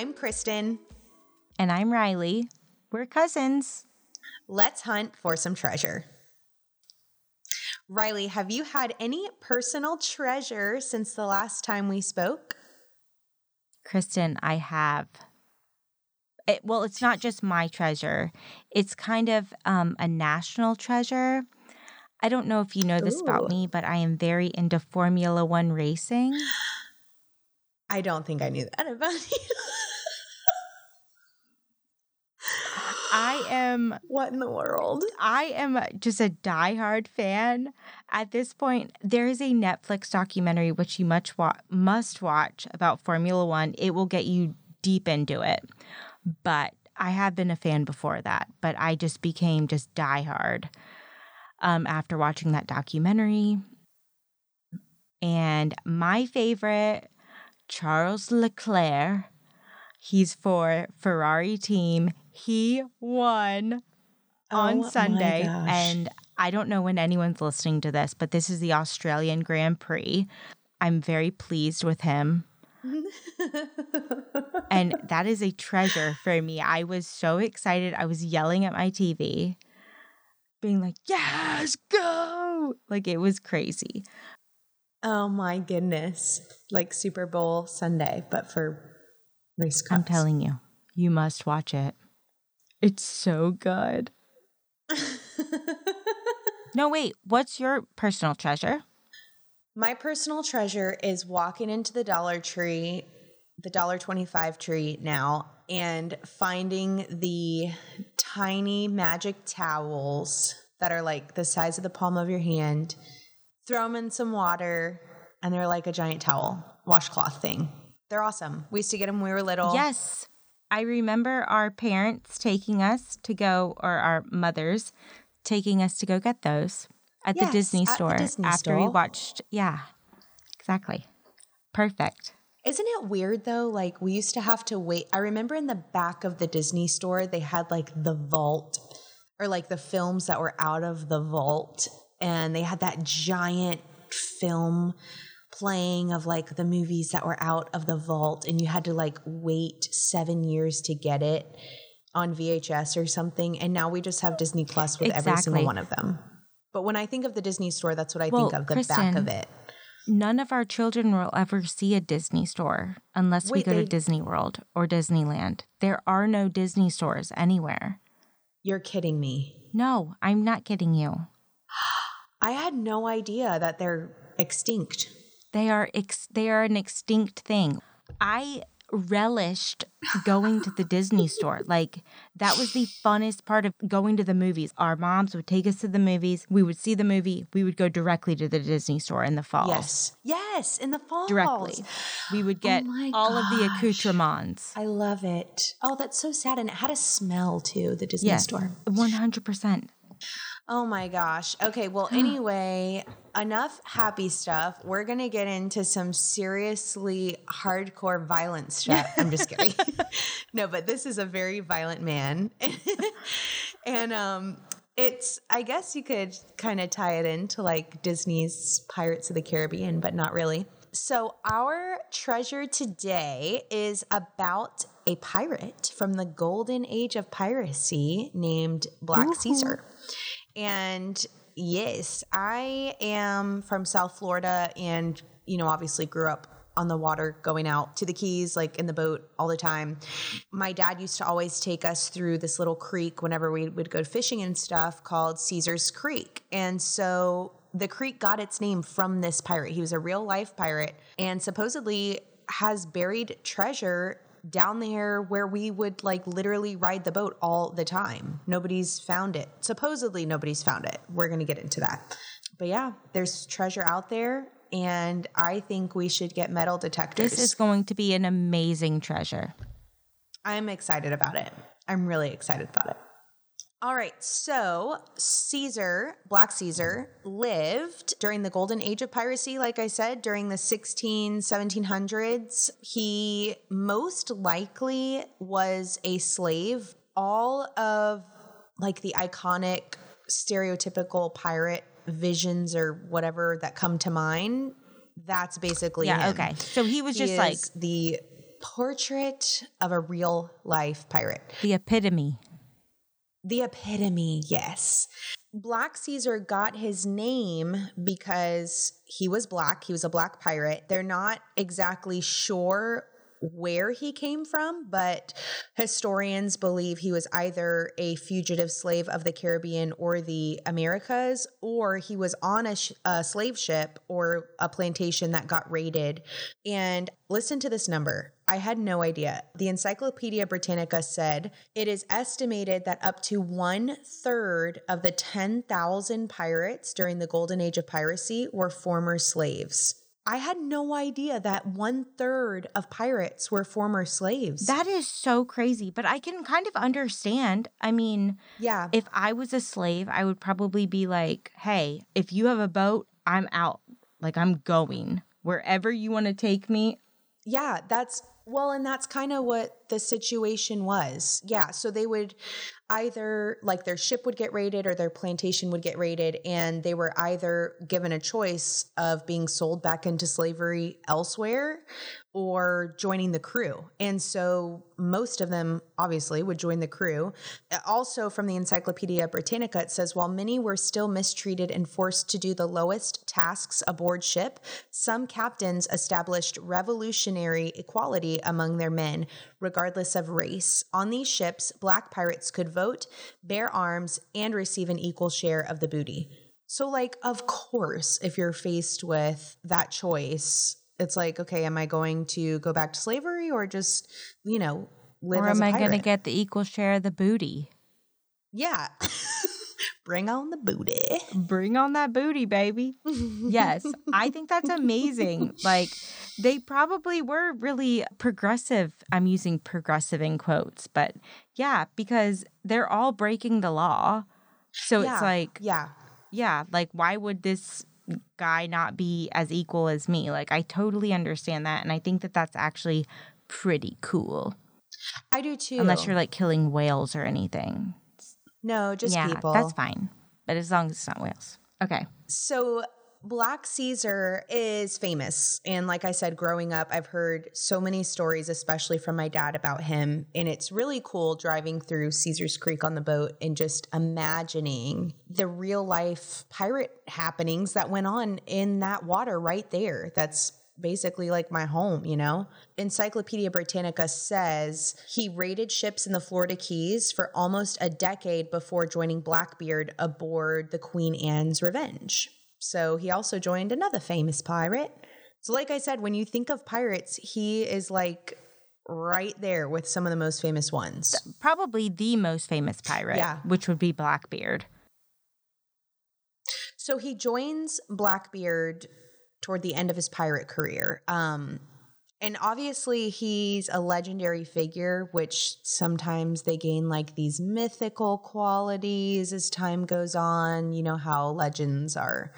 You found us. I'm Kristin. And I'm Reily. We're cousins. Let's hunt for some treasure. Reily, have you had any personal treasure since the last time we spoke? Kristin, I have. It, well, it's not just my treasure, it's kind of um, a national treasure. I don't know if you know this Ooh. about me, but I am very into Formula One racing. I don't think I knew that about you. I am what in the world? I am just a diehard fan. At this point, there is a Netflix documentary which you much wa- must watch about Formula One. It will get you deep into it. But I have been a fan before that, but I just became just diehard um, after watching that documentary. And my favorite, Charles Leclerc, he's for Ferrari team. He won on Oh my Sunday. And I don't know when anyone's listening to this, but this is the Australian Grand Prix. I'm very pleased with him. and that is a treasure for me. I was so excited. I was yelling at my TV, being like, yes, go. Like it was crazy. Oh my goodness. Like Super Bowl Sunday, but for race cars. I'm telling you, you must watch it. It's so good. No, wait, what's your personal treasure? My personal treasure is walking into the Dollar Tree, the Dollar 25 tree now, and finding the tiny magic towels that are like the size of the palm of your hand. Throw them in some water, and they're like a giant towel, washcloth thing. They're awesome. We used to get them when we were little. Yes. I remember our parents taking us to go, or our mothers taking us to go get those at Yes, the Disney at the store Disney after we watched. Yeah, exactly. Perfect. Isn't it weird though? Like we used to have to wait. I remember in the back of the Disney store, they had like the vault or like the films that were out of the vault. And they had that giant film playing of like the movies that were out of the vault. And you had to like wait seven years to get it on VHS or something. And now we just have Disney Plus with every single one of them. But when I think of the Disney store, that's what I Well, think of the back of it. None of our children will ever see a Disney store unless we go they- to Disney World or Disneyland. There are no Disney stores anywhere. You're kidding me. No, I'm not kidding you. I had no idea that they're extinct. They are ex- they are an extinct thing. I relished going to the Disney store. Like that was the funnest part of going to the movies. Our moms would take us to the movies. We would see the movie. We would go directly to the Disney store in the fall. Yes. Yes, in the fall. Directly. We would oh get my all of the accoutrements. I love it. Oh, that's so sad. And it had a smell too, the Disney Yes. store. 100%. Oh my gosh. Okay, well, anyway, enough happy stuff. We're going to get into some seriously hardcore violent stuff. I'm just kidding. no, but this is a very violent man. and um it's I guess you could kind of tie it into like Disney's Pirates of the Caribbean, but not really. So, our treasure today is about a pirate from the golden age of piracy named Black Caesar. And yes, I am from South Florida and, you know, obviously grew up on the water going out to the Keys, like in the boat all the time. My dad used to always take us through this little creek whenever we would go fishing and stuff called Caesar's Creek. And so the creek got its name from this pirate. He was a real life pirate and supposedly has buried treasure down there where we would like literally ride the boat all the time. Nobody's found it. Supposedly nobody's found it. We're going to get into that. But yeah, there's treasure out there and I think we should get metal detectors. This is going to be an amazing treasure. I'm excited about it. I'm really excited about it. All right, so Caesar, Black Caesar, lived during the golden age of piracy, like I said, during the 16, 1700s. He most likely was a slave. All of like the iconic stereotypical pirate visions or whatever that come to mind, that's basically Yeah, him. okay. So he was He just like the portrait of a real life pirate. The epitome. The epitome, yes. Black Caesar got his name because he was black. He was a black pirate. They're not exactly sure where he came from, but historians believe he was either a fugitive slave of the Caribbean or the Americas, or he was on a, sh- a slave ship or a plantation that got raided. And listen to this number. I had no idea. The Encyclopedia Britannica said it is estimated that up to one third of the 10,000 pirates during the golden age of piracy were former slaves. I had no idea that one third of pirates were former slaves. That is so crazy, but I can kind of understand. I mean, yeah. if I was a slave, I would probably be like, hey, if you have a boat, I'm out. Like, I'm going wherever you want to take me. Yeah, that's well, and that's kind of what the situation was. Yeah. So they would either, like, their ship would get raided or their plantation would get raided, and they were either given a choice of being sold back into slavery elsewhere or joining the crew. And so most of them obviously would join the crew. Uh, also, from the Encyclopedia Britannica, it says while many were still mistreated and forced to do the lowest tasks aboard ship, some captains established revolutionary equality among their men, regardless of race. On these ships, black pirates could vote, bear arms, and receive an equal share of the booty. So, like, of course, if you're faced with that choice, it's like, okay, am I going to go back to slavery or just, you know, live or am I going to get the equal share of the booty? Yeah. Bring on the booty. Bring on that booty, baby. yes, I think that's amazing. Like, they probably were really progressive. I'm using progressive in quotes, but yeah, because they're all breaking the law. So Yeah, it's like, yeah. yeah, like, why would this guy not be as equal as me? Like, I totally understand that. And I think that that's actually pretty cool. I do too. Unless you're like killing whales or anything. No, just yeah, people. that's fine. But as long as it's not whales. Okay. So Black Caesar is famous. And like I said, growing up, I've heard so many stories, especially from my dad, about him. And it's really cool driving through Caesar's Creek on the boat and just imagining the real life pirate happenings that went on in that water right there. That's basically like my home, you know? Encyclopedia Britannica says he raided ships in the Florida Keys for almost a decade before joining Blackbeard aboard the Queen Anne's Revenge. So he also joined another famous pirate. So, like I said, when you think of pirates, he is like right there with some of the most famous ones. Probably the most famous pirate, Yeah. which would be Blackbeard. So he joins Blackbeard toward the end of his pirate career. Um, and obviously, he's a legendary figure, which sometimes they gain like these mythical qualities as time goes on. You know how legends are,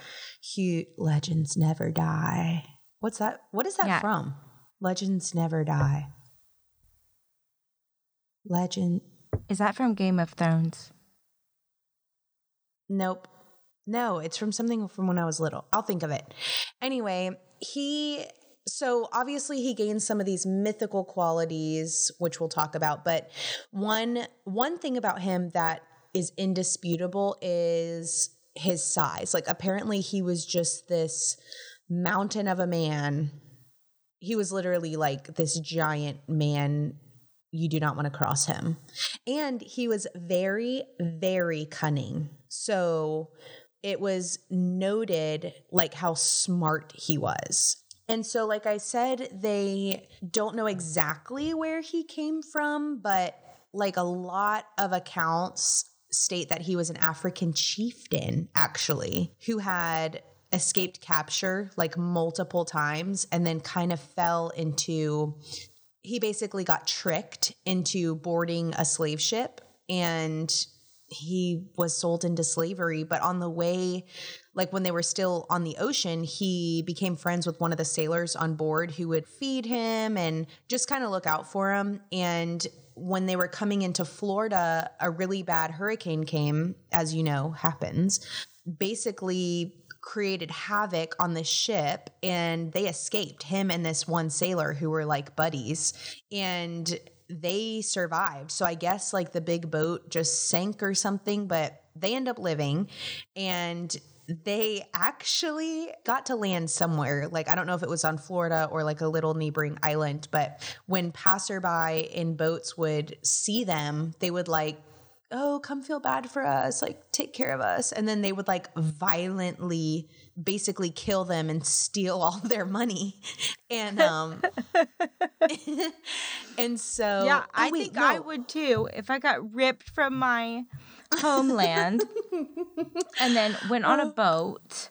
hu legends never die. What's that? What is that Yeah. from? Legends never die. Legend. Is that from Game of Thrones? Nope. No, it's from something from when I was little. I'll think of it. Anyway, he so obviously he gains some of these mythical qualities which we'll talk about, but one one thing about him that is indisputable is his size. Like apparently he was just this mountain of a man. He was literally like this giant man you do not want to cross him. And he was very, very cunning. So it was noted like how smart he was. And so, like I said, they don't know exactly where he came from, but like a lot of accounts state that he was an African chieftain, actually, who had escaped capture like multiple times and then kind of fell into he basically got tricked into boarding a slave ship and he was sold into slavery but on the way like when they were still on the ocean he became friends with one of the sailors on board who would feed him and just kind of look out for him. And when they were coming into Florida a really bad hurricane came as you know happens basically created havoc on the ship and they escaped him and this one sailor who were like buddies. And they survived so i guess like the big boat just sank or something but they end up living and they actually got to land somewhere. Like, I don't know if it was on Florida or like a little neighboring island, but when passerby in boats would see them, they would like, oh, come feel bad for us, like, take care of us. And then they would like violently basically kill them and steal all their money. And, um, and so, Yeah, oh, I wait, think I would too if I got ripped from my homeland and then went on a boat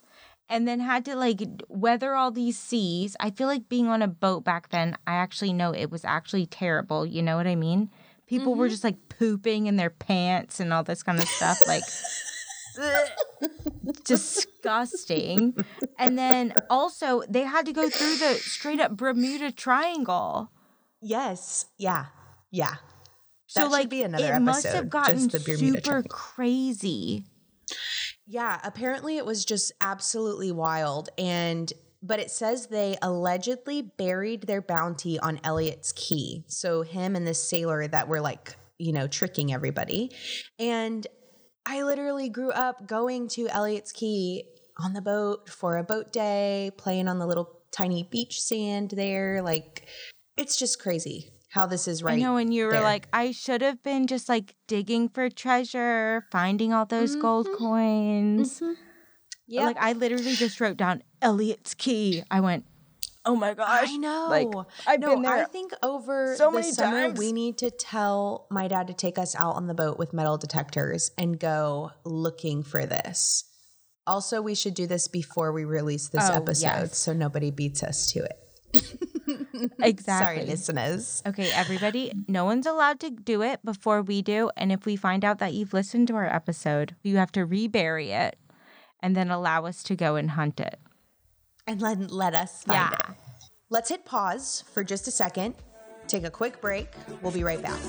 and then had to like weather all these seas. I feel like being on a boat back then, I actually know it was actually terrible. You know what I mean? People were mm-hmm. just like pooping in their pants and all this kind of stuff. Like, disgusting. And then also, they had to go through the straight up Bermuda Triangle. Yes. Yeah. Yeah. So That like be another it must episode, have gotten just the Bermuda super Triangle. crazy. Yeah, apparently it was just absolutely wild and but it says they allegedly buried their bounty on Elliott's Key. So him and this sailor that were like, you know, tricking everybody. And I literally grew up going to Elliott's Key on the boat for a boat day, playing on the little tiny beach sand there. Like it's just crazy how this is right. I know, and you were there. like, I should have been just like digging for treasure, finding all those gold Mm-hmm. Yeah. Like I literally just wrote down Elliott's Key. I went, oh my gosh, I know. Like I've no, been there. I think over so the many summer times. we need to tell my dad to take us out on the boat with metal detectors and go looking for this. Also, we should do this before we release this Oh, episode yes. so nobody beats us to it. exactly. Sorry, listeners. Okay, everybody, no one's allowed to do it before we do. And if we find out that you've listened to our episode, you have to rebury it and then allow us to go and hunt it. And let, let us find Yeah. it. Let's hit pause for just a second, take a quick break. We'll be right back.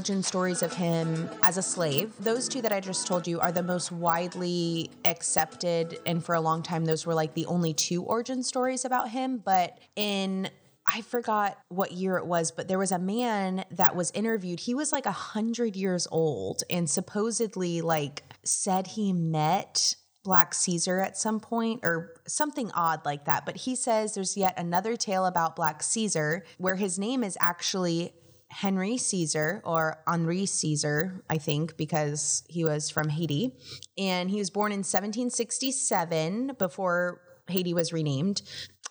Origin stories of him as a slave. Those two that I just told you are the most widely accepted. And for a long time, those were like the only two origin stories about him. But in I forgot what year it was, but there was a man that was interviewed. He was like a hundred years old and supposedly like said he met Black Caesar at some point or something odd like that. But he says there's yet another tale about Black Caesar where his name is actually Henry Caesar or Henri Caesar, I think, because he was from Haiti. And he was born in 1767 before Haiti was renamed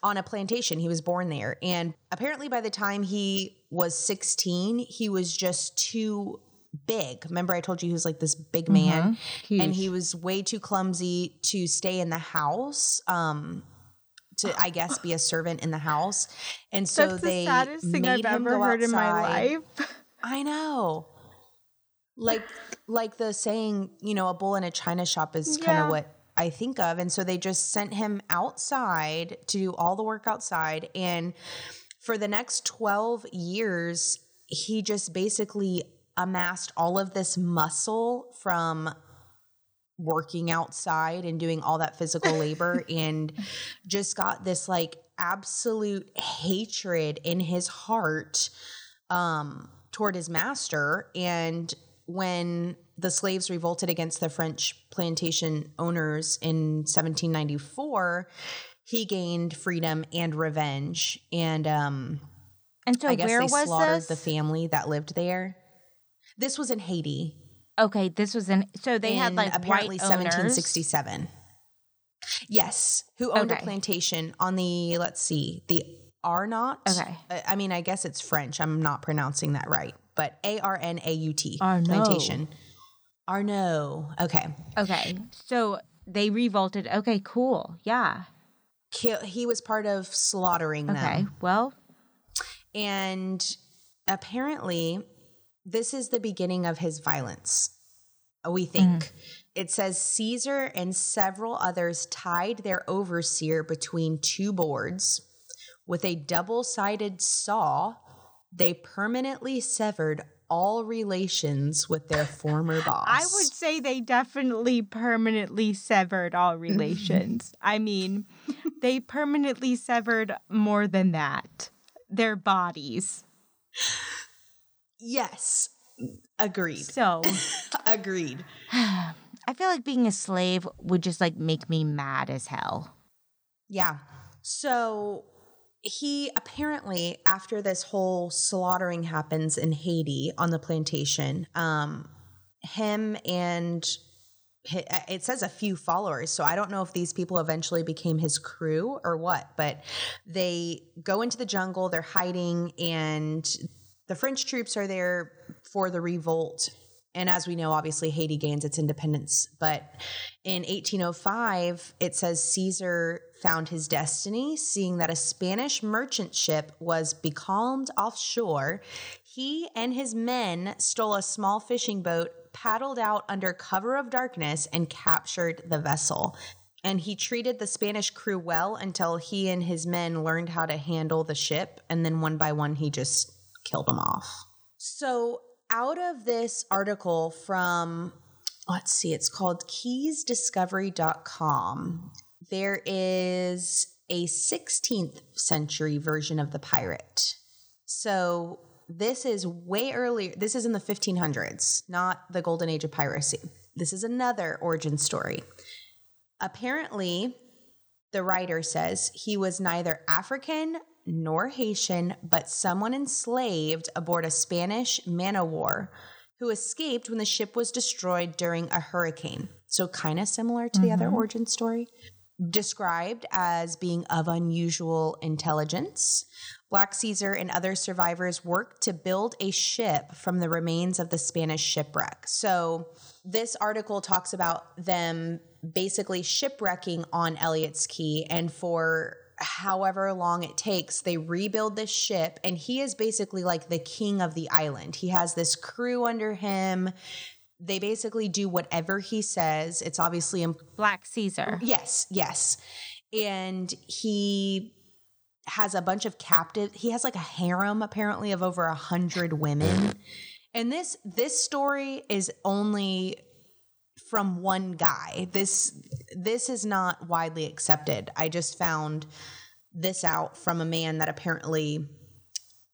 on a plantation. He was born there. And apparently, by the time he was 16, he was just too big. Remember, I told you he was like this big man, and he was way too clumsy to stay in the house. Um, to I guess be a servant in the house, and so That's they the saddest thing made I've him ever go heard in my outside. life. I know. Like like the saying, you know, a bull in a china shop is kind of what I think of. And so they just sent him outside to do all the work outside. And for the next 12 years, he just basically amassed all of this muscle from working outside and doing all that physical labor and just got this like absolute hatred in his heart um toward his master. And when the slaves revolted against the French plantation owners in 1794 he gained freedom and revenge. And um And so I guess where they was slaughtered this? the family that lived there. This was in Haiti okay, this was in. So they had like apparently white owners. 1767. Yes, who owned Okay. a plantation on the let's see, the Arnaut. Okay. I mean, I guess it's French. I'm not pronouncing that right, but A R N A U T Arnaut. plantation. Arnaud. Okay. Okay. So they revolted. Okay, cool. Yeah. He, he was part of slaughtering Okay. them. Okay. Well, And apparently, this is the beginning of his violence. We think. Mm. It says Caesar and several others tied their overseer between two boards. With a double sided saw, they permanently severed all relations with their former boss. I would say they definitely permanently severed all relations. I mean, they permanently severed more than that. Their bodies. Yes. Agreed. So Agreed. I feel like being a slave would just like make me mad as hell. Yeah. So he apparently, after this whole slaughtering happens in Haiti on the plantation, um, him and uh, it says a few followers. So I don't know if these people eventually became his crew or what, but they go into the jungle, they're hiding, and the French troops are there for the revolt. And as we know, obviously Haiti gains its independence. But in 1805, it says Caesar found his destiny, seeing that a Spanish merchant ship was becalmed offshore. He and his men stole a small fishing boat, paddled out under cover of darkness, and captured the vessel. And he treated the Spanish crew well until he and his men learned how to handle the ship. And then one by one, he just killed them off. So, out of this article from, let's see, it's called keysdiscovery.com, there is a 16th century version of the pirate. So, this is way earlier. This is in the 1500s, not the golden age of piracy. This is another origin story. Apparently, the writer says he was neither African nor Haitian, but someone enslaved aboard a Spanish man o' war who escaped when the ship was destroyed during a hurricane. So, kind of similar to the other mm-hmm. origin story. Described as being of unusual intelligence, Black Caesar and other survivors worked to build a ship from the remains of the Spanish shipwreck. So, this article talks about them basically shipwrecking on Elliott's Key, and for however long it takes, they rebuild this ship, and he is basically like the king of the island. He has this crew under him. They basically do whatever he says. It's obviously imp- Black Caesar. Yes, yes. And he has a bunch of captive. He has like a harem apparently of over a hundred women. And this this story is only from one guy. This this is not widely accepted. I just found this out from a man that apparently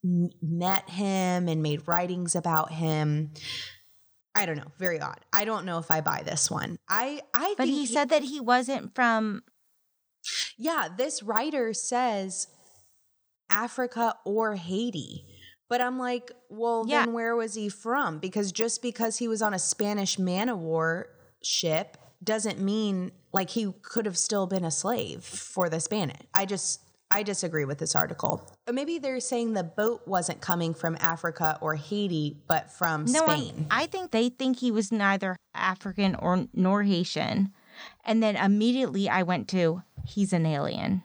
met him and made writings about him. I don't know, very odd. I don't know if I buy this one. I I But think he said that he wasn't from yeah, this writer says Africa or Haiti. But I'm like, well, Yeah. then where was he from? Because just because he was on a Spanish man of war ship doesn't mean like he could have still been a slave for the Spanish. I just, I disagree with this article. Maybe they're saying the boat wasn't coming from Africa or Haiti, but from No, I- Spain. I think they think he was neither African or nor Haitian. And then immediately I went to he's an alien.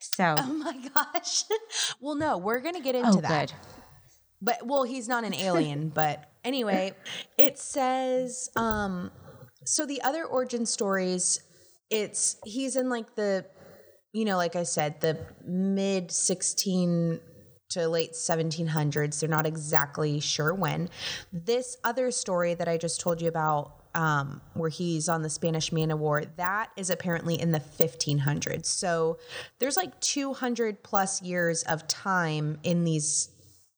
So oh my gosh. well, no, we're going to get into oh, that. good. But well, he's not an alien, but anyway, it says um so the other origin stories it's he's in like the you know, like I said, the mid 16 to late 1700s. They're not exactly sure when. This other story that I just told you about um, where he's on the Spanish Man of War, that is apparently in the 1500s. So there's like 200 plus years of time in these,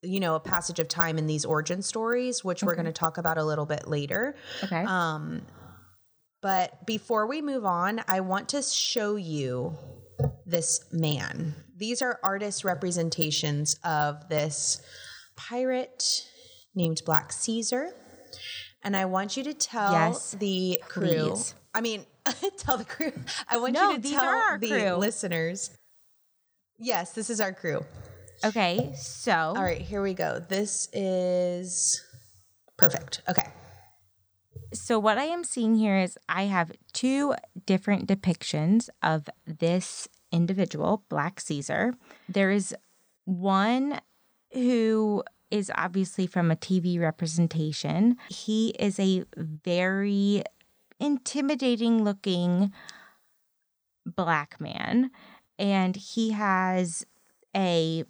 you know, a passage of time in these origin stories, which we're going to talk about a little bit later. Okay. Um, but before we move on, I want to show you this man. These are artist representations of this pirate named Black Caesar. And I want you to tell Yes, the crew. please. I mean, tell the crew. I want No, you to these tell are the crew. listeners. Yes, this is our crew. okay. So All right, here we go. This is perfect. Okay. So, what I am seeing here is I have two different depictions of this individual, Black Caesar. There is one who is obviously from a TV representation. He is a very intimidating looking black man, and he has a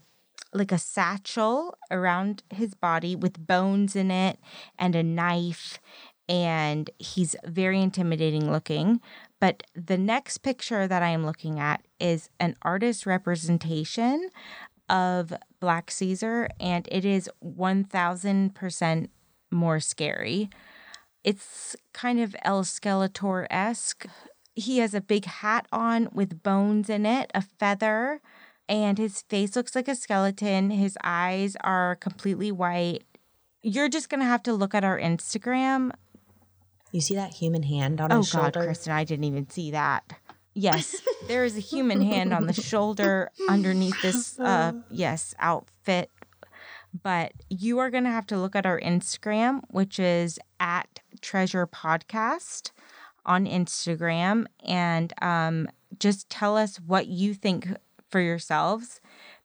like a satchel around his body with bones in it and a knife and he's very intimidating looking. But the next picture that I am looking at is an artist representation of Black Caesar, and it is 1000% more scary. It's kind of El Skeletor esque. He has a big hat on with bones in it, a feather, and his face looks like a skeleton. His eyes are completely white. You're just going to have to look at our Instagram. You see that human hand on our shoulder? oh, his God, shoulder? Kristin, I didn't even see that. Yes, there is a human hand on the shoulder underneath this, uh, yes, outfit. But you are going to have to look at our Instagram, which is at Treasure Podcast on Instagram, and um, just tell us what you think for yourselves.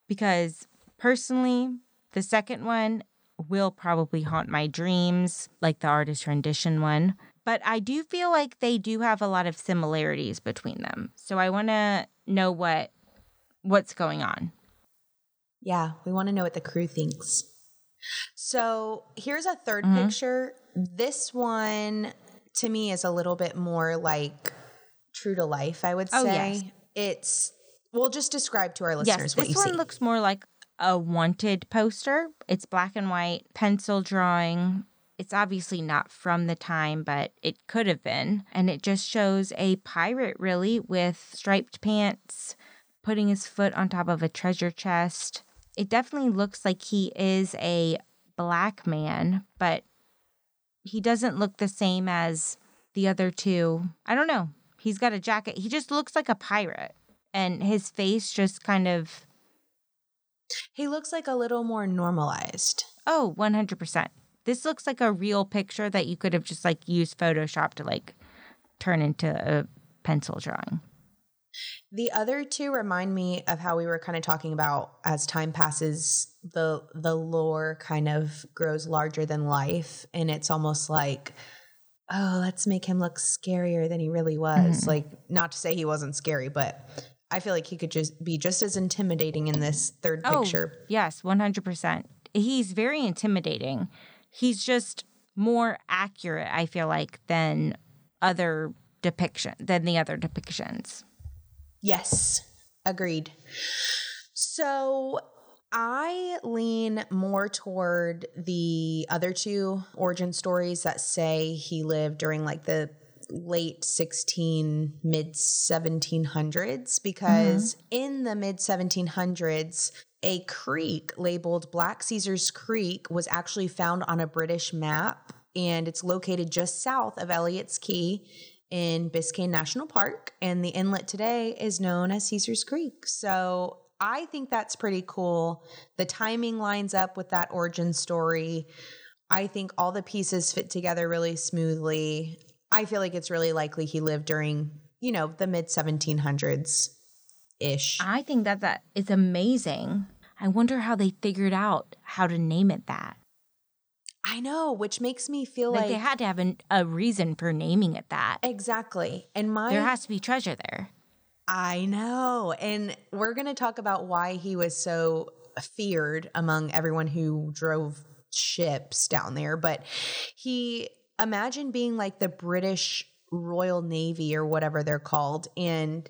Because personally, the second one will probably haunt my dreams, like the artist rendition one but I do feel like they do have a lot of similarities between them. So I want to know what what's going on. Yeah, we want to know what the crew thinks. So here's a 3rd Mm-hmm. picture. This one to me is a little bit more like true to life, I would say. Oh, yes. It's we'll just describe to our Yes, listeners what this one looks more like a wanted poster. It's black and white, pencil drawing. It's obviously not from the time, but it could have been. And it just shows a pirate, really, with striped pants, putting his foot on top of a treasure chest. It definitely looks like he is a black man, but he doesn't look the same as the other two. I don't know. He's got a jacket. He just looks like a pirate. And his face just kind of, he looks like a little more normalized. oh, 100%. This looks like a real picture that you could have just like used Photoshop to like turn into a pencil drawing. The other two remind me of how we were kind of talking about as time passes the the lore kind of grows larger than life and it's almost like oh let's make him look scarier than he really was mm-hmm. like not to say he wasn't scary but I feel like he could just be just as intimidating in this third oh, picture. Oh, yes, 100%. He's very intimidating. He's just more accurate, I feel like, than other depiction than the other depictions. Yes, agreed. So I lean more toward the other two origin stories that say he lived during like the late 16 mid 1700s because mm-hmm. in the mid 1700s a creek labeled Black Caesar's Creek was actually found on a British map and it's located just south of Elliott's Key in Biscayne National Park and the inlet today is known as Caesar's Creek. So I think that's pretty cool. The timing lines up with that origin story. I think all the pieces fit together really smoothly. I feel like it's really likely he lived during, you know, the mid 1700s ish. I think that that is amazing. I wonder how they figured out how to name it that. I know, which makes me feel Like, like, they had to have an, a reason for naming it that. exactly. And my There has to be treasure there. I know. And we're going to talk about why he was so feared among everyone who drove ships down there. But he, imagine being like the British Royal Navy or whatever they're called, and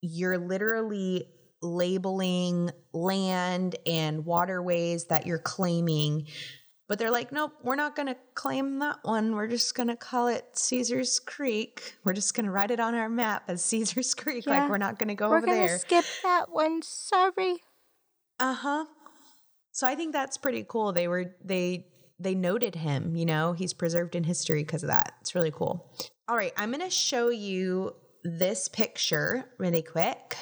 you're literally labeling land and waterways that you're claiming. But they're like, nope, we're not going to claim that one. We're just going to call it Caesar's Creek. We're just going to write it on our map as Caesar's Creek. Yeah. Like, we're not going to go We're over gonna there. skip that one. Sorry. Uh huh. So I think that's pretty cool. They were they they noted him. You know, he's preserved in history because of that. It's really cool. All right, I'm gonna show you this picture really quick.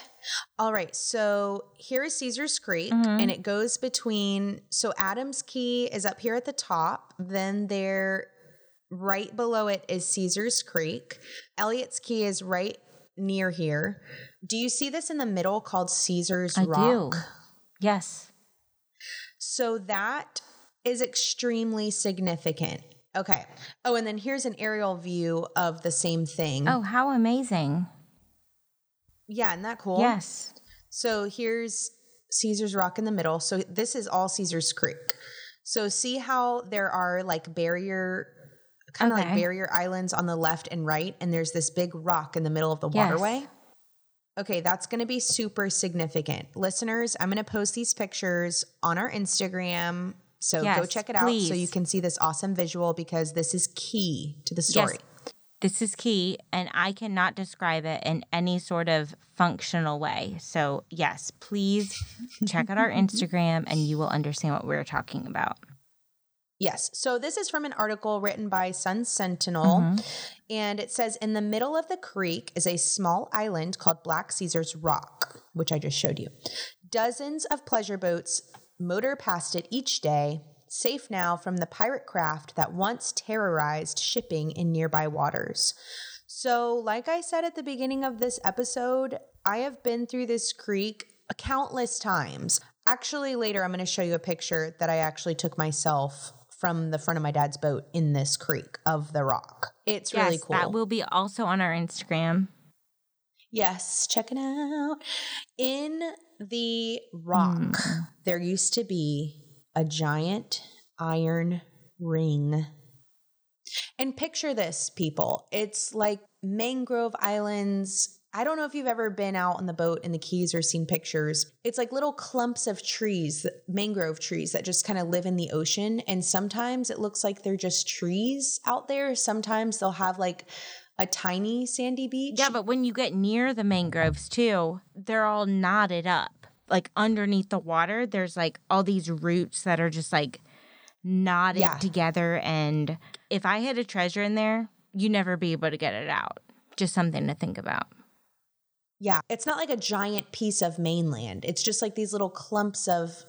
All right, so here is Caesar's Creek, mm-hmm. and it goes between. So Adams Key is up here at the top. Then there Right below it is Caesar's Creek. Elliott's Key is right near here. Do you see this in the middle called Caesar's I Rock? do. Yes. So that is extremely significant. Okay. Oh, and then here's an aerial view of the same thing. Oh, how amazing. yeah, isn't that cool? Yes. So here's Caesar's Rock in the middle. So this is all Caesar's Creek. So see how there are like barrier, kind of like barrier islands on the left and right, and there's this big rock in the middle of the Yes. waterway. Okay, that's going to be super significant. Listeners, I'm going to post these pictures on our Instagram. So go check it out so you can see this awesome visual because this is key to the story. Yes, This is key, and I cannot describe it in any sort of functional way. So, yes, please check out our Instagram and you will understand what we're talking about. Yes. So this is from an article written by Sun Sentinel. Mm-hmm. And it says In the middle of the creek is a small island called Black Caesar's Rock, which I just showed you. Dozens of pleasure boats motor past it each day, safe now from the pirate craft that once terrorized shipping in nearby waters. So, like I said at the beginning of this episode, I have been through this creek countless times. Actually, later I'm going to show you a picture that I actually took myself from the front of my dad's boat in this creek of the rock. It's really cool. that will be also on our Instagram. Yes, check it out. In the rock, hmm. there used to be a giant iron ring. And picture this, people. It's like mangrove islands. I don't know if you've ever been out on the boat in the Keys or seen pictures. It's like little clumps of trees, mangrove trees that just kind of live in the ocean. And sometimes it looks like they're just trees out there. Sometimes they'll have like a tiny sandy beach. Yeah, but when you get near the mangroves too, they're all knotted up. Like underneath the water, there's like all these roots that are just like knotted Yeah. together. And if I had a treasure in there, you'd never be able to get it out. Just something to think about. Yeah, it's not like a giant piece of mainland. It's just like these little clumps of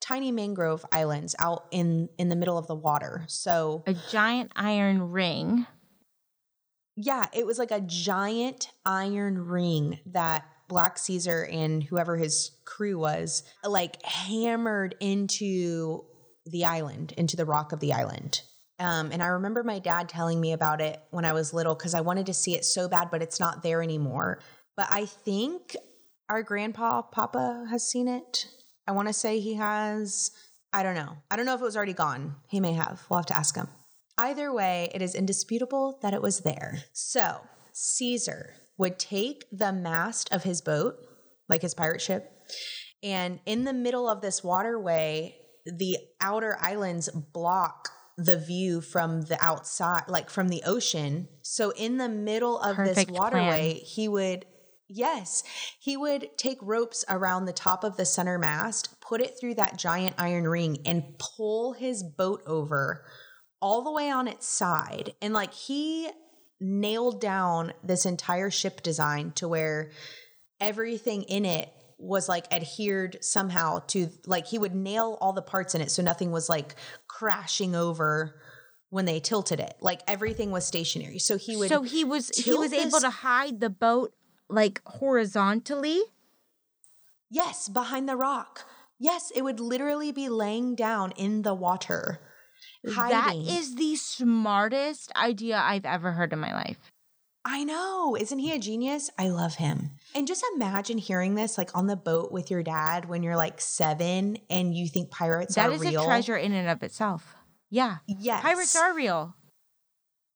tiny mangrove islands out in in the middle of the water. So, A giant iron ring. Yeah, it was like a giant iron ring that Black Caesar and whoever his crew was like hammered into the island, into the rock of the island. Um, and I remember my dad telling me about it when I was little because I wanted to see it so bad, but it's not there anymore. But I think our grandpa, Papa, has seen it. I want to say he has. I don't know. I don't know if it was already gone. He may have. We'll have to ask him. Either way, it is indisputable that it was there. So Caesar would take the mast of his boat, like his pirate ship, and in the middle of this waterway, the outer islands block the view from the outside, like from the ocean. So in the middle of Perfect this waterway, he would Yes, he would take ropes around the top of the center mast, put it through that giant iron ring, and pull his boat over all the way on its side. And like he nailed down this entire ship design to where everything in it was like adhered somehow to like he would nail all the parts in it so nothing was like crashing over when they tilted it. Like everything was stationary. So he would So he was he was able to hide the boat like horizontally. Yes, behind the rock. Yes, it would literally be laying down in the water. That Hiding. is the smartest idea I've ever heard in my life. I know. Isn't he a genius? I love him. And just imagine hearing this like on the boat with your dad when you're like seven and you think pirates That are is real. a treasure in and of itself. Yeah. Yes. Pirates are real.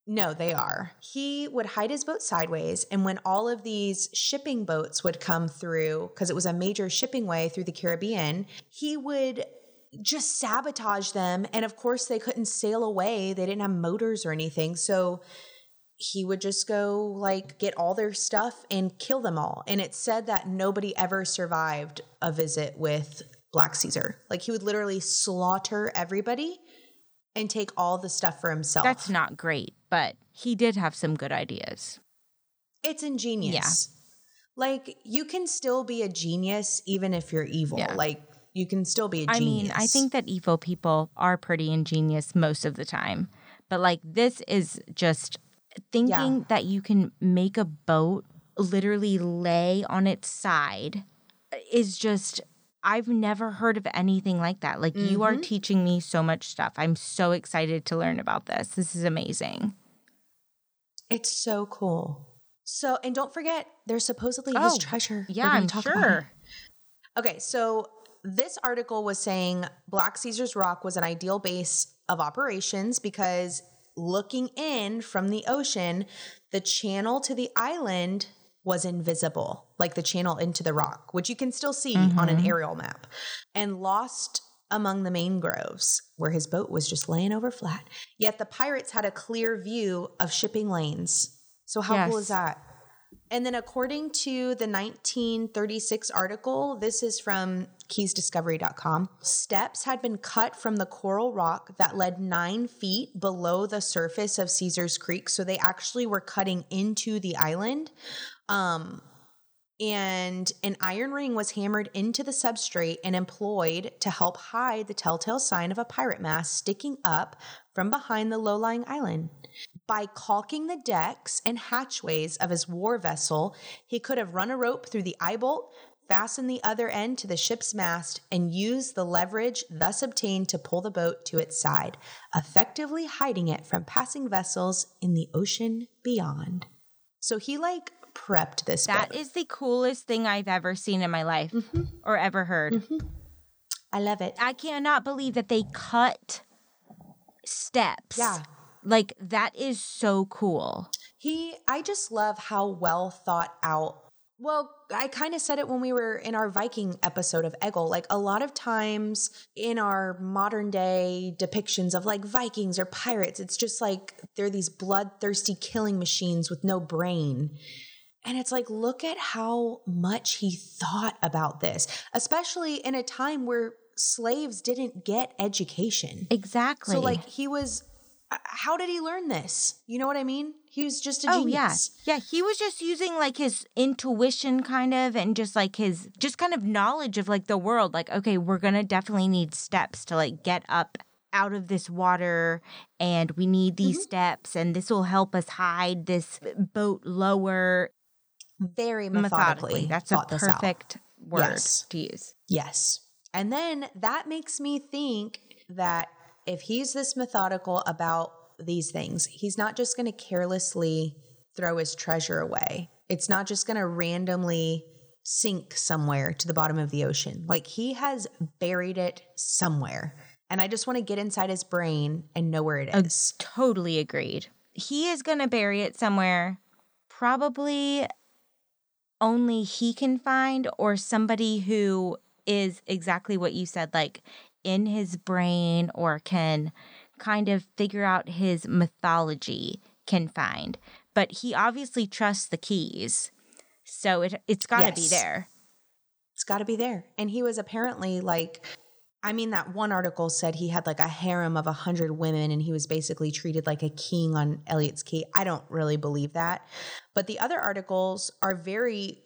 No, they are. He would hide his boat sideways, and when all of these shipping boats would come through, because it was a major shipping way through the Caribbean, he would just sabotage them. And of course, they couldn't sail away, they didn't have motors or anything. So he would just go like get all their stuff and kill them all. And it said that nobody ever survived a visit with Black Caesar. Like he would literally slaughter everybody and take all the stuff for himself. That's not great, but he did have some good ideas. It's ingenious. Yeah. Like you can still be a genius even if you're evil. Yeah. Like you can still be a I genius. I mean, I think that evil people are pretty ingenious most of the time. But like this is just thinking Yeah. that you can make a boat literally lay on its side is just I've never heard of anything like that. Like you are mm-hmm. teaching me so much stuff. I'm so excited to learn about this. This is amazing. It's so cool. So, and don't forget, there's supposedly Oh, his treasure. Yeah, I'm talk about sure. Okay, so this article was saying Black Caesar's Rock was an ideal base of operations because looking in from the ocean, the channel to the island was invisible, like the channel into the rock, which you can still see on an mm-hmm. aerial map, and lost among the mangroves where his boat was just laying over flat. Yet the pirates had a clear view of shipping lanes. So how cool is that? And then, according to the 1936 article, this is from keysdiscovery.com, steps had been cut from the coral rock that led nine feet below the surface of Caesar's Creek. So they actually were cutting into the island. Um, and an iron ring was hammered into the substrate and employed to help hide the telltale sign of a pirate mast sticking up from behind the low lying island. By caulking the decks and hatchways of his war vessel, he could have run a rope through the eye bolt, fastened the other end to the ship's mast, and used the leverage thus obtained to pull the boat to its side, effectively hiding it from passing vessels in the ocean beyond. So he like prepped this That boat. is the coolest thing I've ever seen in my life mm-hmm. or ever heard. Mm-hmm. I love it. I cannot believe that they cut steps. Yeah. Like that is so cool. He, I just love how well thought out. Well, I kind of said it when we were in our Viking episode of Eggle. Like a lot of times in our modern day depictions of like Vikings or pirates, it's just like they're these bloodthirsty killing machines with no brain. And it's like, look at how much he thought about this, especially in a time where slaves didn't get education. Exactly. So, like, he was, how did he learn this? You know what I mean? He was just a Oh yeah. genius. Yeah, he was just using like his intuition kind of and just like his just kind of knowledge of like the world like okay, we're going to definitely need steps to like get up out of this water and we need these Mm-hmm. steps and this will help us hide this boat lower Very methodically. methodically. That's a thought this out. perfect word Yes. to use. Yes. And then that makes me think that if he's this methodical about these things, he's not just going to carelessly throw his treasure away. It's not just going to randomly sink somewhere to the bottom of the ocean. Like he has buried it somewhere. And I just want to get inside his brain and know where it is. Totally agreed. He is going to bury it somewhere, probably only he can find, or somebody who is exactly what you said, like in his brain or can kind of figure out his mythology can find. But he obviously trusts the keys. So it, it's got to be there. It's got to be there. And he was apparently like, I mean, that one article said he had like a harem of a hundred women and he was basically treated like a king on Elliott's Key. I don't really believe that. But the other articles are very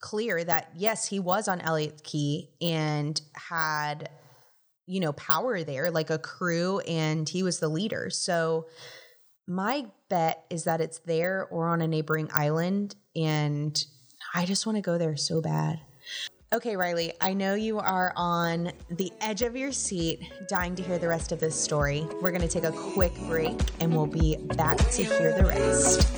clear that yes, he was on Elliott's Key and had, you know, power there, like a crew, and he was the leader. So my bet is that it's there or on a neighboring island. And I just want to go there so bad. Okay, Reily, I know you are on the edge of your seat, dying to hear the rest of this story. We're going to take a quick break and we'll be back to hear the rest.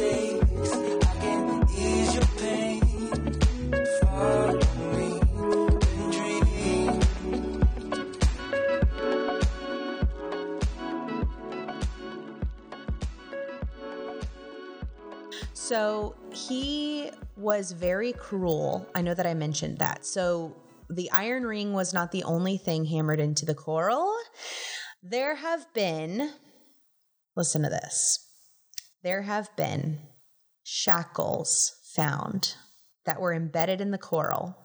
So he was very cruel. I know that I mentioned that. So the iron ring was not the only thing hammered into the coral. There have been, listen to this, there have been shackles found that were embedded in the coral.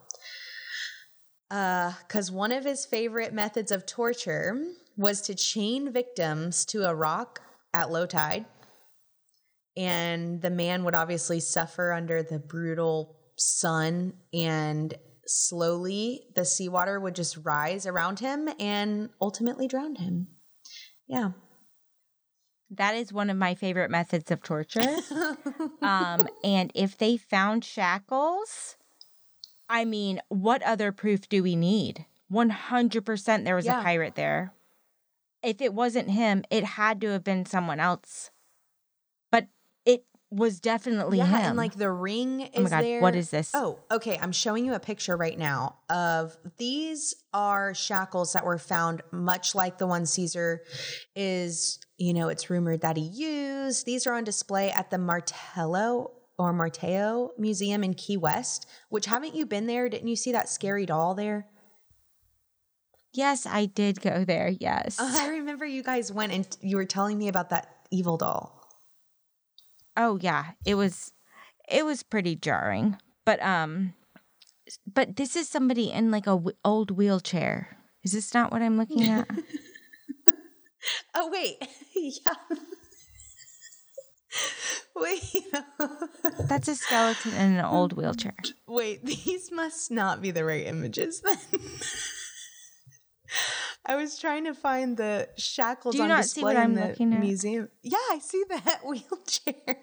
Uh, because one of his favorite methods of torture was to chain victims to a rock at low tide and the man would obviously suffer under the brutal sun and slowly the seawater would just rise around him and ultimately drown him yeah That is one of my favorite methods of torture. um, and if they found shackles, I mean, what other proof do we need? 100% there was Yeah. a pirate there. If it wasn't him, it had to have been someone else. Was definitely yeah, him. and like the ring is oh my God, there. what is this? Oh, okay. I'm showing you a picture right now of these are shackles that were found, much like the one Caesar is, you know, it's rumored that he used. These are on display at the Martello or Marteo Museum in Key West, which haven't you been there? Didn't you see that scary doll there? Yes, I did go there. Yes. I remember you guys went and you were telling me about that evil doll. Oh yeah, it was it was pretty jarring. But um but this is somebody in like a w- old wheelchair. Is this not what I'm looking at? Oh, wait. yeah. wait. That's a skeleton in an old wheelchair. Wait, these must not be the right images then. I was trying to find the shackles Do you on not see display what in I'm the looking at? museum. Yeah, I see that wheelchair.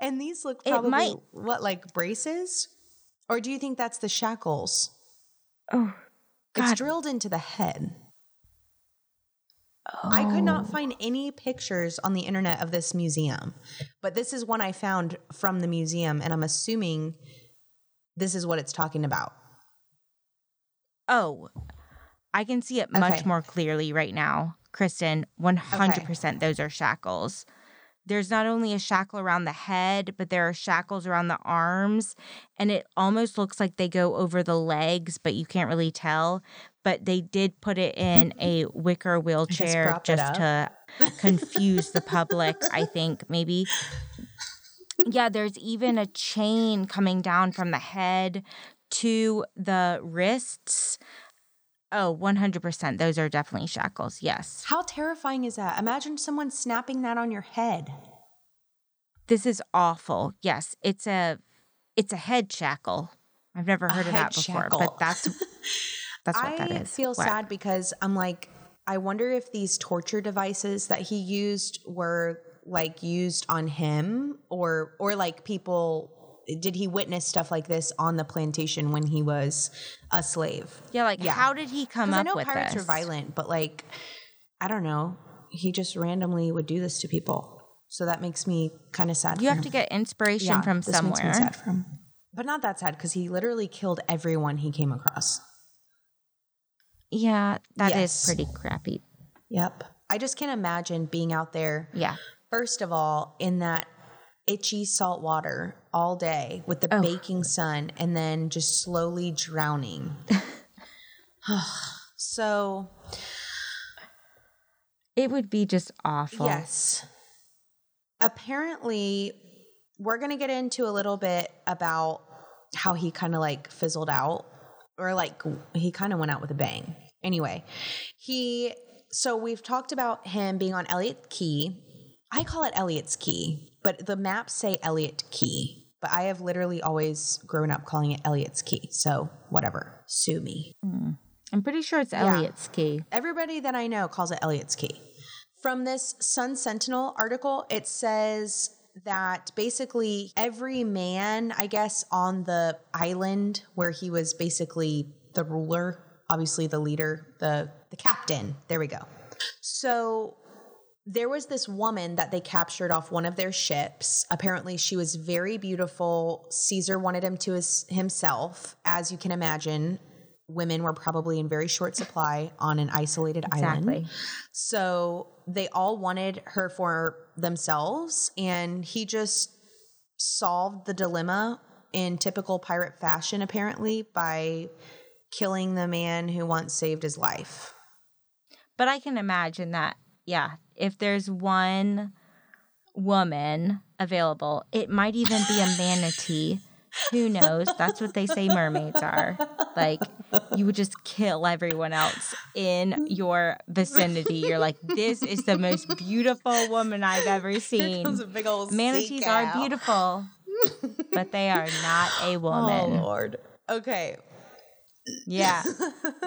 And these look It probably might- what like braces? Or do you think that's the shackles? Oh, It's drilled into the head. I could Oh. not find any pictures on the internet of this museum, but this is one I found from the museum, and I'm assuming this is what it's talking about. Oh, I can see it much Okay. more clearly right now. Kristin, 100% those are shackles. There's not only a shackle around the head, but there are shackles around the arms. And it almost looks like they go over the legs, but you can't really tell. But they did put it in a wicker wheelchair it just to confuse the public, I think, maybe. Yeah, there's even a chain coming down from the head to the wrists. Oh, 100%. Those are definitely shackles. Yes. How terrifying is that? Imagine someone snapping that on your head. This is awful. Yes, it's a it's a head shackle. I've never A heard of that before, shackle. but that's that's what I that is. feel What? sad because I'm like, I wonder if these torture devices that he used were like used on him or or like people did he witness stuff like this on the plantation when he was a slave? Yeah, like Yeah. how did he come up I know with pirates this? are violent, but like I don't know, he just randomly would do this to people. So that makes me kind of sad. You have him. to get inspiration Yeah, from this makes me somewhere. sad for him. But not that sad because he literally killed everyone he came across. Yeah, that is Yes. pretty crappy. Yep. I just can't imagine being out there, Yeah. first of all, in that itchy salt water all day with the Oh. baking sun and then just slowly drowning. so, It would be just awful. yes. Apparently, we're going to get into a little bit about how he kind of like fizzled out or like he kind of went out with a bang. Anyway, he so we've talked about him being on Elliott Key. I call it Elliott's Key, but the maps say Elliott Key. But I have literally always grown up calling it Elliott's Key. So whatever, sue me. Hmm. I'm pretty sure it's Elliott's key. Everybody that I know calls it Elliott's Key. From this Sun Sentinel article, it says that basically every man, I guess, on the island where he was basically the ruler, obviously the leader, the the captain. There we go. So there was this woman that they captured off one of their ships. Apparently, she was very beautiful. Caesar wanted him to his, himself. As you can imagine, women were probably in very short supply on an isolated Exactly. island. So they all wanted her for themselves, and he just solved the dilemma in typical pirate fashion, apparently, by killing the man who once saved his life. But I can imagine that, yeah, if there's one woman available, it might even be a manatee. Who knows? That's what they say mermaids are. Like, you would just kill everyone else in your vicinity. You're like, this is the most beautiful woman I've ever seen. Manatees are beautiful, but they are not a woman. Oh woman. Lord. Okay. Yeah,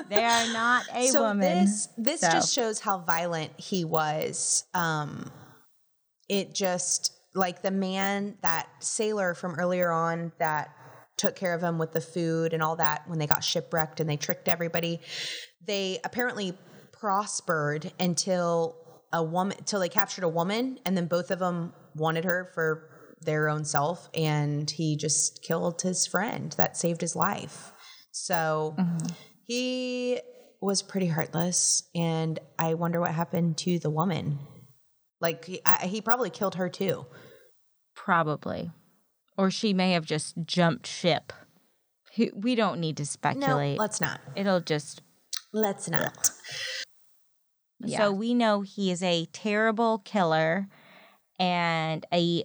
they are not a so woman. this this So- just shows how violent he was. Um it just like the man, that sailor from earlier on that took care of him with the food and all that when they got shipwrecked and they tricked everybody. They apparently prospered until a woman, till they captured a woman, and then both of them wanted her for their own self, and he just killed his friend that saved his life. So mm-hmm. he was pretty heartless, and I wonder what happened to the woman. Like he, I, he probably killed her too. Probably. Or she may have just jumped ship. We don't need to speculate. No, let's not. It'll just. Let's not. Yeah. So we know he is a terrible killer and a.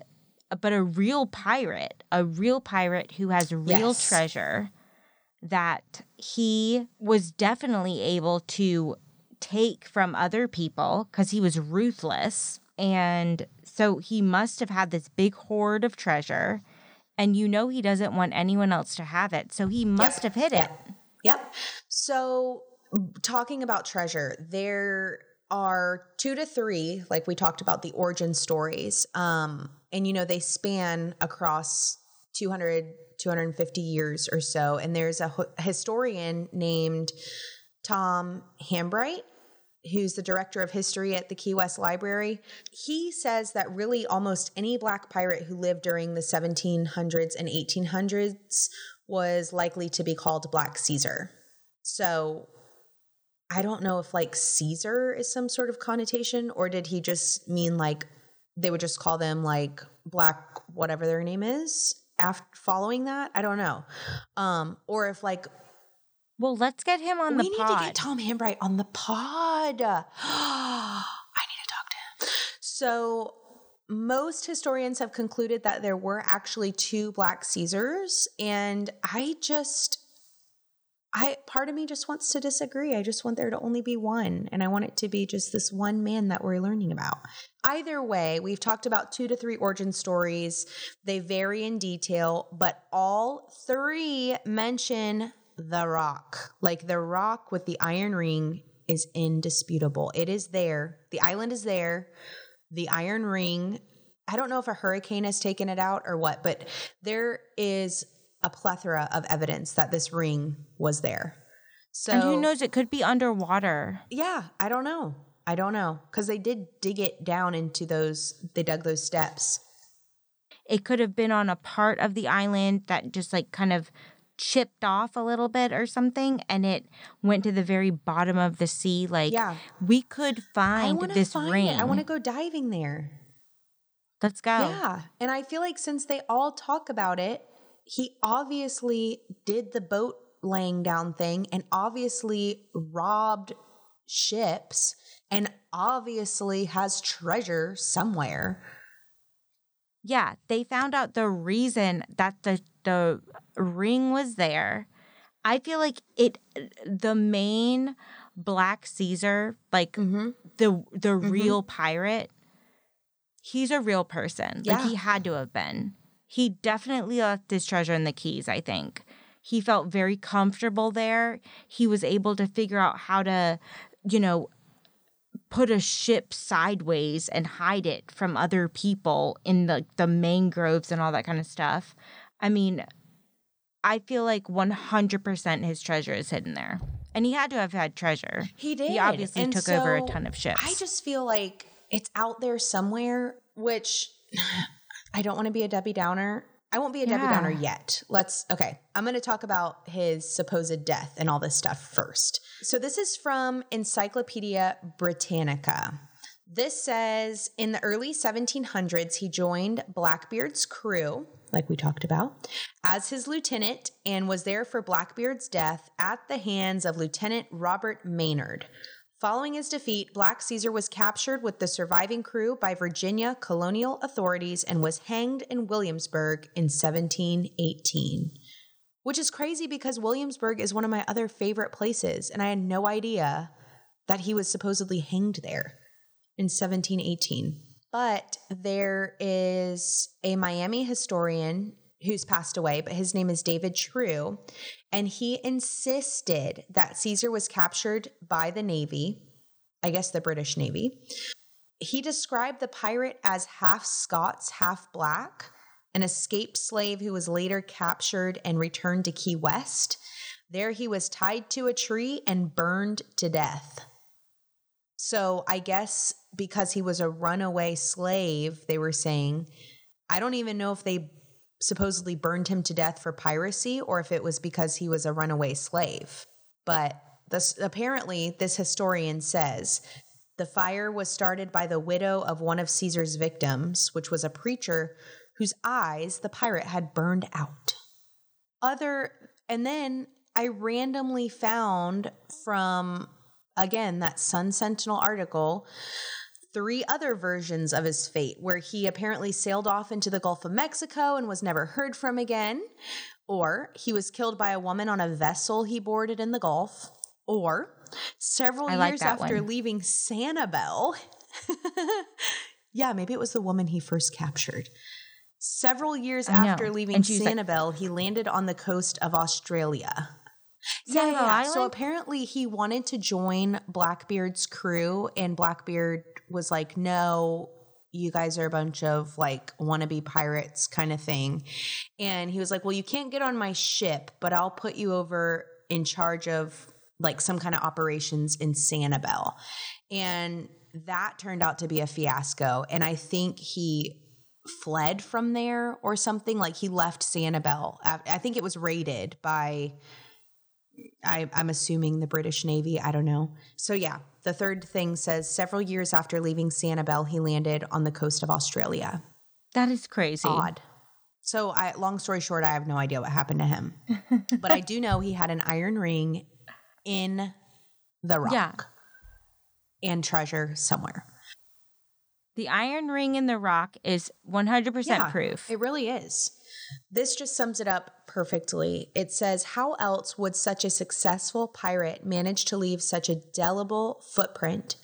But a real pirate, a real pirate who has real Yes. treasure that he was definitely able to take from other people because he was ruthless. And so he must have had this big hoard of treasure. And you know he doesn't want anyone else to have it. So he must have hid it. Yep. So, talking about treasure, there are two to three, like we talked about the origin stories. Um, and you know, they span across 200, 250 years or so. And there's a historian named Tom Hambright who's the director of history at the Key West Library, he says that really almost any black pirate who lived during the 1700s and 1800s was likely to be called Black Caesar. So I don't know if like Caesar is some sort of connotation or did he just mean like they would just call them like black whatever their name is after following that? I don't know. Um or if like Well, let's get him on we the pod. We need to get Tom Hambright on the pod. I need to talk to him. So, most historians have concluded that there were actually two Black Caesars, and I just, I part of me just wants to disagree. I just want there to only be one, and I want it to be just this one man that we're learning about. Either way, we've talked about two to three origin stories. They vary in detail, but all three mention the rock. Like the rock with the iron ring is indisputable. It is there. The island is there. The iron ring, I don't know if a hurricane has taken it out or what, but there is a plethora of evidence that this ring was there. So and who knows? It could be underwater. yeah, I don't know. I don't know because they did dig it down into those. They dug those steps. It could have been on a part of the island that just like kind of chipped off a little bit or something and it went to the very bottom of the sea. Like, Yeah. we could find this find ring. it. I want to go diving there. Let's go. Yeah, and I feel like since they all talk about it, he obviously did the boat laying down thing, and obviously robbed ships, and obviously has treasure somewhere. Yeah, they found out the reason that the the ring was there. I feel like it the main Black Caesar, like Mm-hmm. the the real pirate, he's a real person. Like he had to have been. He definitely left his treasure in the keys, I think. He felt very comfortable there. He was able to figure out how to, you know, put a ship sideways and hide it from other people in the the mangroves and all that kind of stuff. I mean, I feel like 100% his treasure is hidden there. And he had to have had treasure. He did. He obviously And took over a ton of ships. I just feel like it's out there somewhere, which I don't want to be a Debbie Downer. I won't be a Debbie Downer yet. Let's, okay. I'm going to talk about his supposed death and all this stuff first. So, this is from Encyclopedia Britannica. This says in the early 1700s, he joined Blackbeard's crew, like we talked about, as his lieutenant and was there for Blackbeard's death at the hands of Lieutenant Robert Maynard. Following his defeat, Black Caesar was captured with the surviving crew by Virginia colonial authorities and was hanged in Williamsburg in 1718. Which is crazy because Williamsburg is one of my other favorite places, and I had no idea that he was supposedly hanged there in 1718. But there is a Miami historian who's passed away, but his name is David True. And he insisted that Caesar was captured by the Navy, I guess the British Navy, he described the pirate as half Scots, half black, an escaped slave who was later captured and returned to Key West. There he was tied to a tree and burned to death. So I guess because he was a runaway slave, they were saying, I don't even know if they supposedly burned him to death for piracy or if it was because he was a runaway slave. But this apparently this historian says the fire was started by the widow of one of Caesar's victims, which was a preacher whose eyes the pirate had burned out. Other and then I randomly found from again that Sun Sentinel article three other versions of his fate where he apparently sailed off into the Gulf of Mexico and was never heard from again, or he was killed by a woman on a vessel he boarded in the Gulf, or several I years after one. leaving Sanibel. yeah, maybe it was the woman he first captured. Several years after leaving she's like- Sanibel, he landed on the coast of Australia. So Island? apparently he wanted to join Blackbeard's crew, and Blackbeard was like, no, you guys are a bunch of like wannabe pirates kind of thing. And he was like, well, you can't get on my ship, but I'll put you over in charge of like some kind of operations in Sanibel. And that turned out to be a fiasco. And I think he fled from there or something. Like he left Sanibel. I think it was raided by I, I'm assuming the British Navy. I don't know. So, yeah, the third thing says several years after leaving Sanibel, he landed on the coast of Australia. That is crazy. Odd. So, I, long story short, I have no idea what happened to him. but I do know he had an iron ring in the rock Yeah. and treasure somewhere. The iron ring in the rock is 100% Yeah, proof. It really is. This just sums it up perfectly. It says, How else would such a successful pirate manage to leave such a delible footprint?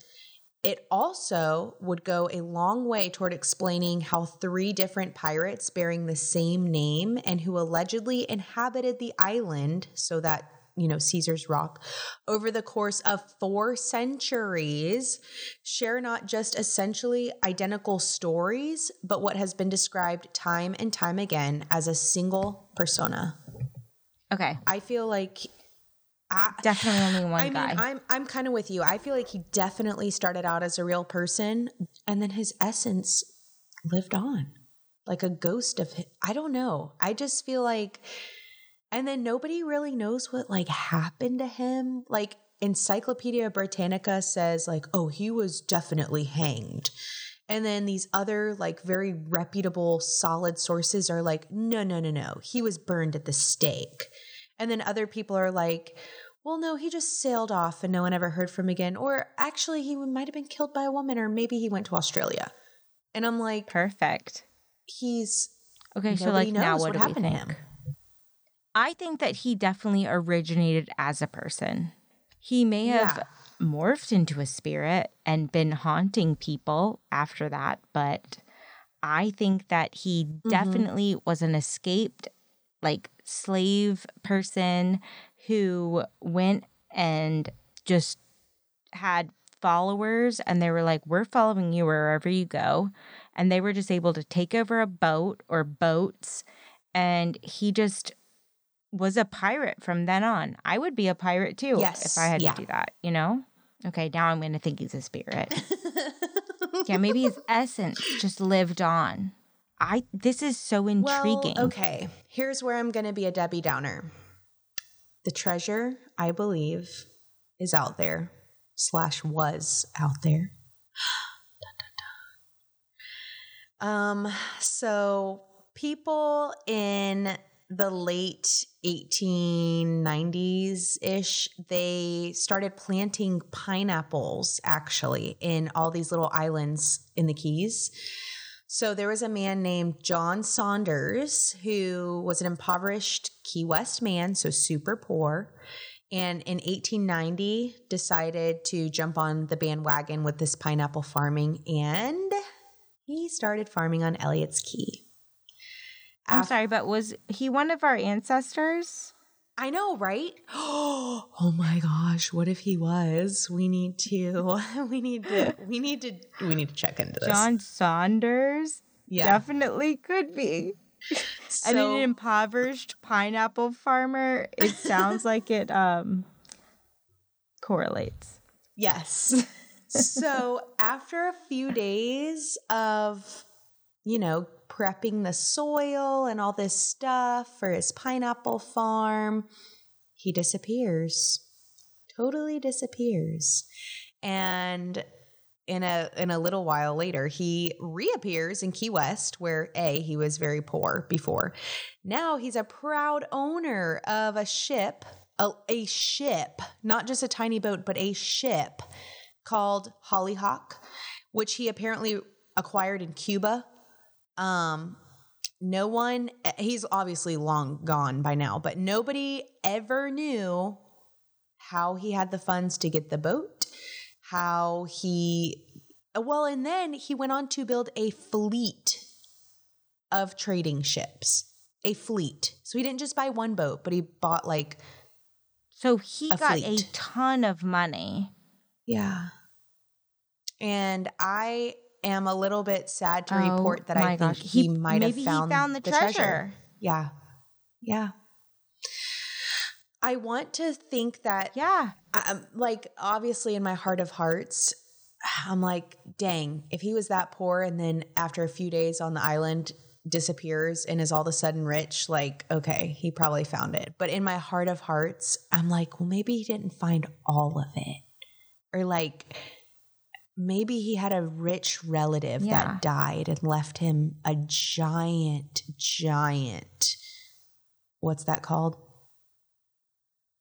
It also would go a long way toward explaining how three different pirates bearing the same name and who allegedly inhabited the island, so that, you know, Caesar's Rock, over the course of four centuries, share not just essentially identical stories, but what has been described time and time again as a single persona. okay. I feel like I, Definitely only one I guy. mean, I'm I'm kind of with you. I feel like he definitely started out as a real person, and then his essence lived on, like a ghost of. Him. I don't know. I just feel like, and then nobody really knows what like happened to him. Like Encyclopedia Britannica says, like, oh, he was definitely hanged. And then these other, like, very reputable, solid sources are like, no, no, no, no. He was burned at the stake. And then other people are like, well, no, he just sailed off and no one ever heard from him again. Or actually, he might have been killed by a woman, or maybe he went to Australia. And I'm like, Perfect. he's Okay, so like now what, what happened we to him. I think that he definitely originated as a person. He may have Yeah. morphed into a spirit and been haunting people after that, but I think that he Mm-hmm. definitely was an escaped like slave person who went and just had followers and they were like we're following you wherever you go and they were just able to take over a boat or boats and he just was a pirate from then on. I would be a pirate too Yes, if I had yeah. to do that, you know? Okay, now I'm going to think he's a spirit. yeah, maybe his essence just lived on. I this is so intriguing. Well, okay. Here's where I'm going to be a Debbie Downer. The treasure, I believe, is out there, slash, was out there. Dun, dun, dun. Um, so people in the late 1890s ish, they started planting pineapples actually in all these little islands in the Keys. So there was a man named John Saunders who was an impoverished Key West man, so super poor. And in 1890, decided to jump on the bandwagon with this pineapple farming, and he started farming on Elliott's Key. I'm Af- sorry, but was he one of our ancestors? I know, right? Oh my gosh, what if he was? We need to we need to we need to we need to check into this. John Saunders yeah. definitely could be. and an impoverished pineapple farmer, it sounds like it um correlates. Yes. so after a few days of, you know, prepping the soil and all this stuff for his pineapple farm, he disappears. Totally disappears. And in a in a little while later, he reappears in Key West, where A, he was very poor before. Now he's a proud owner of a ship, a, a ship, not just a tiny boat, but a ship called Hollyhock, which he apparently acquired in Cuba. Um, no one, he's obviously long gone by now, but nobody ever knew how he had the funds to get the boat, how he, well, and then he went on to build a fleet of trading ships, a fleet. So he didn't just buy one boat, but he bought like, So he A got fleet. a ton of money. yeah. And I am a little bit sad to Oh report that I think gosh. he, might have found, he found the, treasure. Yeah. Yeah. I want to think that Yeah. um, like obviously in my heart of hearts i'm like dang if he was that poor and then after a few days on the island disappears and is all of a sudden rich like okay he probably found it but in my heart of hearts i'm like well maybe he didn't find all of it or like maybe he had a rich relative Yeah. that died and left him a giant giant what's that called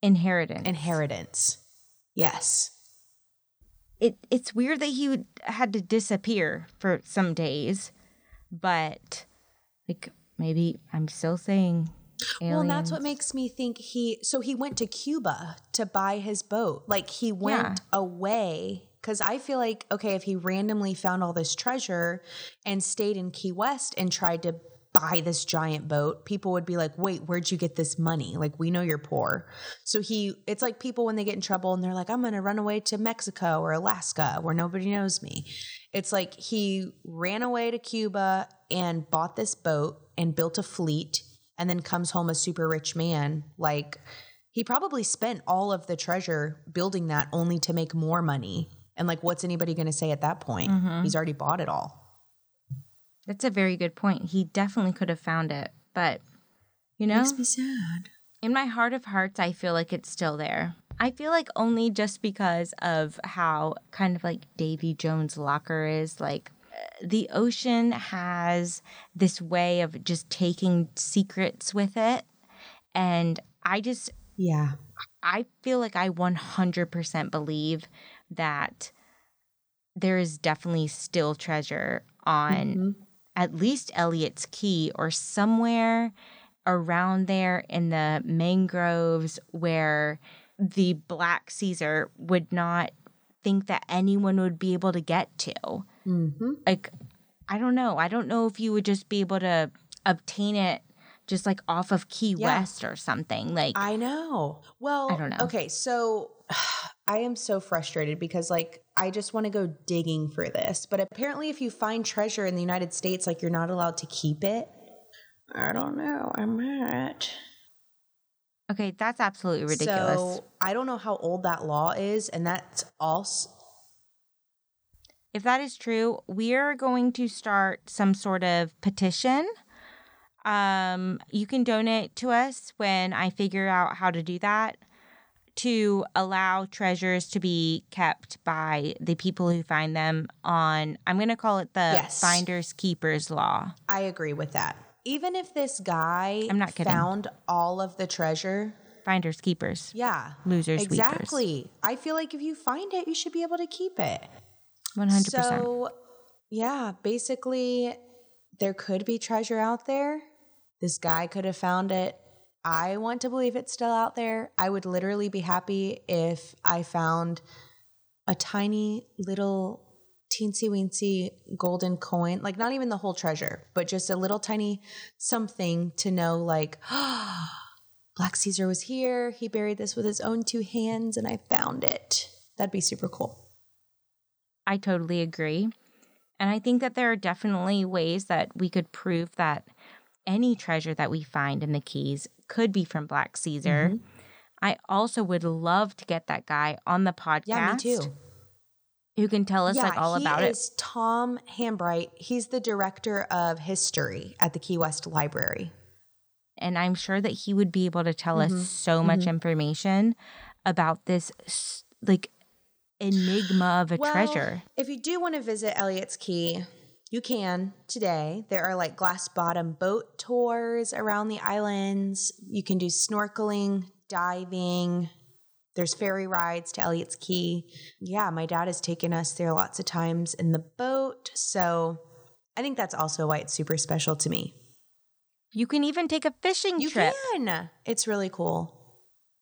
Inheritance. inheritance yes it it's weird that he would, had to disappear for some days, but like maybe I'm still saying Well, and that's what makes me think he. So he went to Cuba to buy his boat. Like he went away because I feel like okay, if he randomly found all this treasure and stayed in Key West and tried to buy this giant boat, people would be like, "Wait, where'd you get this money? Like we know you're poor." So he, it's like people when they get in trouble and they're like, "I'm going to run away to Mexico or Alaska where nobody knows me." It's like he ran away to Cuba and bought this boat and built a fleet and then comes home a super rich man. Like he probably spent all of the treasure building that only to make more money. And like, what's anybody going to say at that point? Mm-hmm. He's already bought it all. That's a very good point. He definitely could have found it, but you know, makes me sad. in my heart of hearts, I feel like it's still there. I feel like only just because of how kind of like Davy Jones' locker is. Like the ocean has this way of just taking secrets with it. And I just, Yeah. I feel like I 100% believe that there is definitely still treasure on at least Elliott's Key or somewhere around there in the mangroves where the Black Caesar would not think that anyone would be able to get to. Mm-hmm. Like, I don't know. I don't know if you would just be able to obtain it just like off of Key Yeah. West or something. Like, I know. Well, I don't know. Okay, so I am so frustrated because like I just want to go digging for this, but apparently if you find treasure in the United States like you're not allowed to keep it. I don't know. I might. okay, that's absolutely ridiculous. So I don't know how old that law is and that's also if that is true, we are going to start some sort of petition. Um, you can donate to us when I figure out how to do that to allow treasures to be kept by the people who find them on I'm going to call it the Yes. finders keepers law. I agree with that. Even if this guy I'm not kidding. found all of the treasure, Finders keepers. yeah. Losers, weepers. Exactly. I feel like if you find it, you should be able to keep it. 100%. So, yeah, basically, there could be treasure out there. This guy could have found it. I want to believe it's still out there. I would literally be happy if I found a tiny little teensy weensy golden coin, like not even the whole treasure, but just a little tiny something to know, like, Black Caesar was here. He buried this with his own two hands, and I found it. That'd be super cool. I totally agree. And I think that there are definitely ways that we could prove that any treasure that we find in the Keys could be from Black Caesar. Mm-hmm. I also would love to get that guy on the podcast. Yeah, me too. Who can tell us yeah, like all about it? He is Tom Hambright. He's the director of history at the Key West Library. And I'm sure that he would be able to tell mm-hmm. us so mm-hmm. much information about this like enigma of a well, treasure. If you do want to visit Elliott's Key, you can today. There are like glass bottom boat tours around the islands. You can do snorkeling, diving. There's ferry rides to Elliott's Key. Yeah, my dad has taken us there lots of times in the boat. So I think that's also why it's super special to me. You can even take a fishing you trip. You can. It's really cool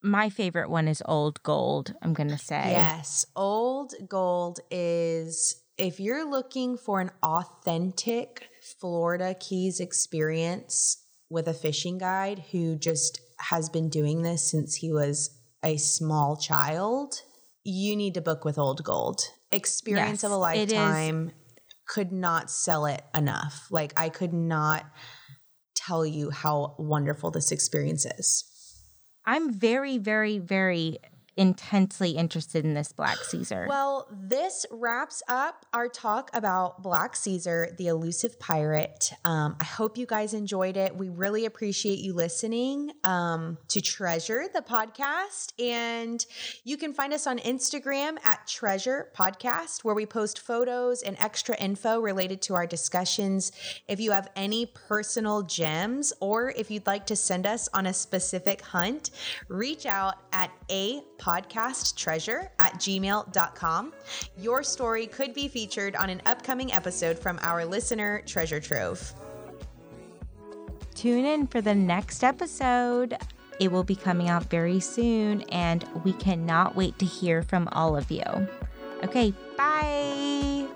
my favorite one is Old Gold, I'm going to say. Yes. Old Gold is if you're looking for an authentic Florida Keys experience with a fishing guide who just has been doing this since he was a small child, you need to book with Old Gold. Experience yes, of a lifetime. Could not sell it enough. Like, I could not tell you how wonderful this experience is. I'm very, very, very intensely interested in this Black Caesar. Well, this wraps up our talk about Black Caesar, the elusive pirate. Um, I hope you guys enjoyed it. We really appreciate you listening um, to Treasure, the podcast. And you can find us on Instagram at Treasure Podcast, where we post photos and extra info related to our discussions. If you have any personal gems or if you'd like to send us on a specific hunt, reach out at a podcast treasure at gmail.com. Your story could be featured on an upcoming episode from our listener treasure trove. Tune in for the next episode. It will be coming out very soon, and we cannot wait to hear from all of you. Okay, bye.